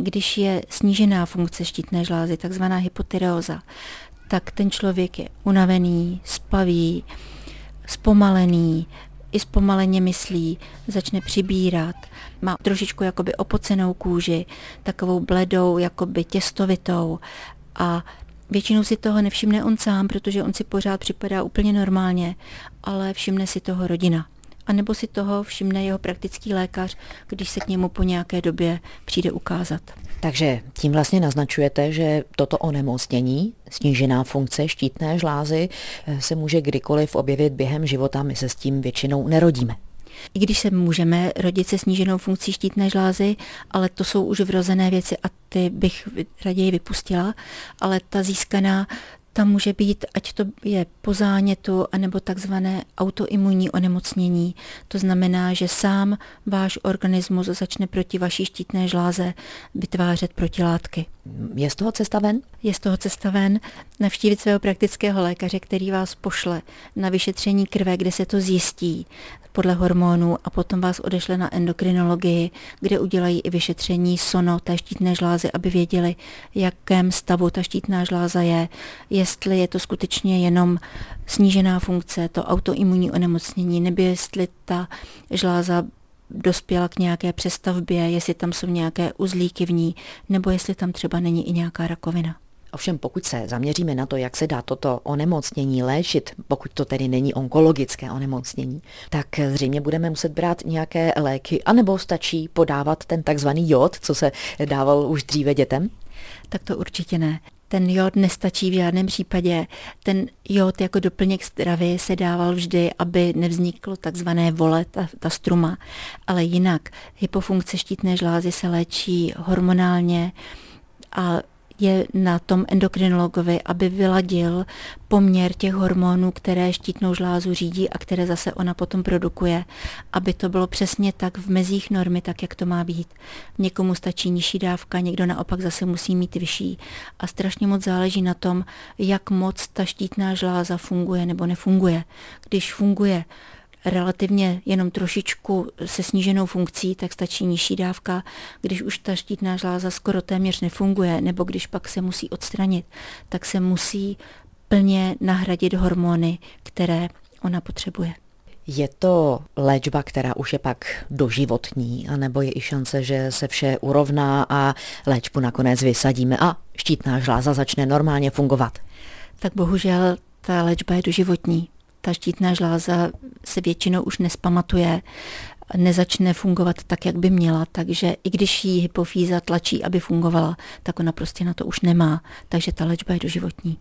Když je snížená funkce štítné žlázy, takzvaná hypotyreoza, tak ten člověk je unavený, spavý, zpomalený, i zpomaleně myslí, začne přibírat, má trošičku jakoby opocenou kůži, takovou bledou, jakoby těstovitou a Většinou si toho nevšimne on sám, protože on si pořád připadá úplně normálně, ale všimne si toho rodina. A nebo si toho všimne jeho praktický lékař, když se k němu po nějaké době přijde ukázat. Takže tím vlastně naznačujete, že toto onemocnění, snížená funkce štítné žlázy, eh, se může kdykoliv objevit během života, my se s tím většinou nerodíme. I když se můžeme rodit se sníženou funkcí štítné žlázy, ale to jsou už vrozené věci a ty bych raději vypustila, ale ta získaná tam může být, ať to je po zánětu, anebo takzvané autoimunní onemocnění. To znamená, že sám váš organismus začne proti vaší štítné žláze vytvářet protilátky. Je z toho cesta ven? Je z toho cesta ven. Navštívit svého praktického lékaře, který vás pošle na vyšetření krve, kde se to zjistí podle hormonů a potom vás odešle na endokrinologii, kde udělají i vyšetření sono té štítné žlázy, aby věděli, jakém stavu ta štítná žláza je, jestli je to skutečně jenom snížená funkce, to autoimunní onemocnění, nebo jestli ta žláza dospěla k nějaké přestavbě, jestli tam jsou nějaké uzlíky v ní, nebo jestli tam třeba není i nějaká rakovina. Ovšem pokud se zaměříme na to, jak se dá toto onemocnění léčit, pokud to tedy není onkologické onemocnění, tak zřejmě budeme muset brát nějaké léky, anebo stačí podávat ten takzvaný jod, co se dával už dříve dětem? Tak to určitě ne. Ten jod nestačí v žádném případě. Ten jod jako doplněk stravy se dával vždy, aby nevzniklo takzvané vole, ta, ta struma. Ale jinak hypofunkce štítné žlázy se léčí hormonálně a je na tom endokrinologovi, aby vyladil poměr těch hormonů, které štítnou žlázu řídí a které zase ona potom produkuje, aby to bylo přesně tak v mezích normy, tak jak to má být. Někomu stačí nižší dávka, někdo naopak zase musí mít vyšší. A strašně moc záleží na tom, jak moc ta štítná žláza funguje nebo nefunguje. Když funguje relativně jenom trošičku se sníženou funkcí, tak stačí nižší dávka. Když už ta štítná žláza skoro téměř nefunguje, nebo když pak se musí odstranit, tak se musí plně nahradit hormony, které ona potřebuje. Je to léčba, která už je pak doživotní, anebo je i šance, že se vše urovná a léčbu nakonec vysadíme a štítná žláza začne normálně fungovat? Tak bohužel ta léčba je doživotní ta štítná žláza se většinou už nespamatuje, nezačne fungovat tak, jak by měla, takže i když jí hypofýza tlačí, aby fungovala, tak ona prostě na to už nemá, takže ta léčba je doživotní.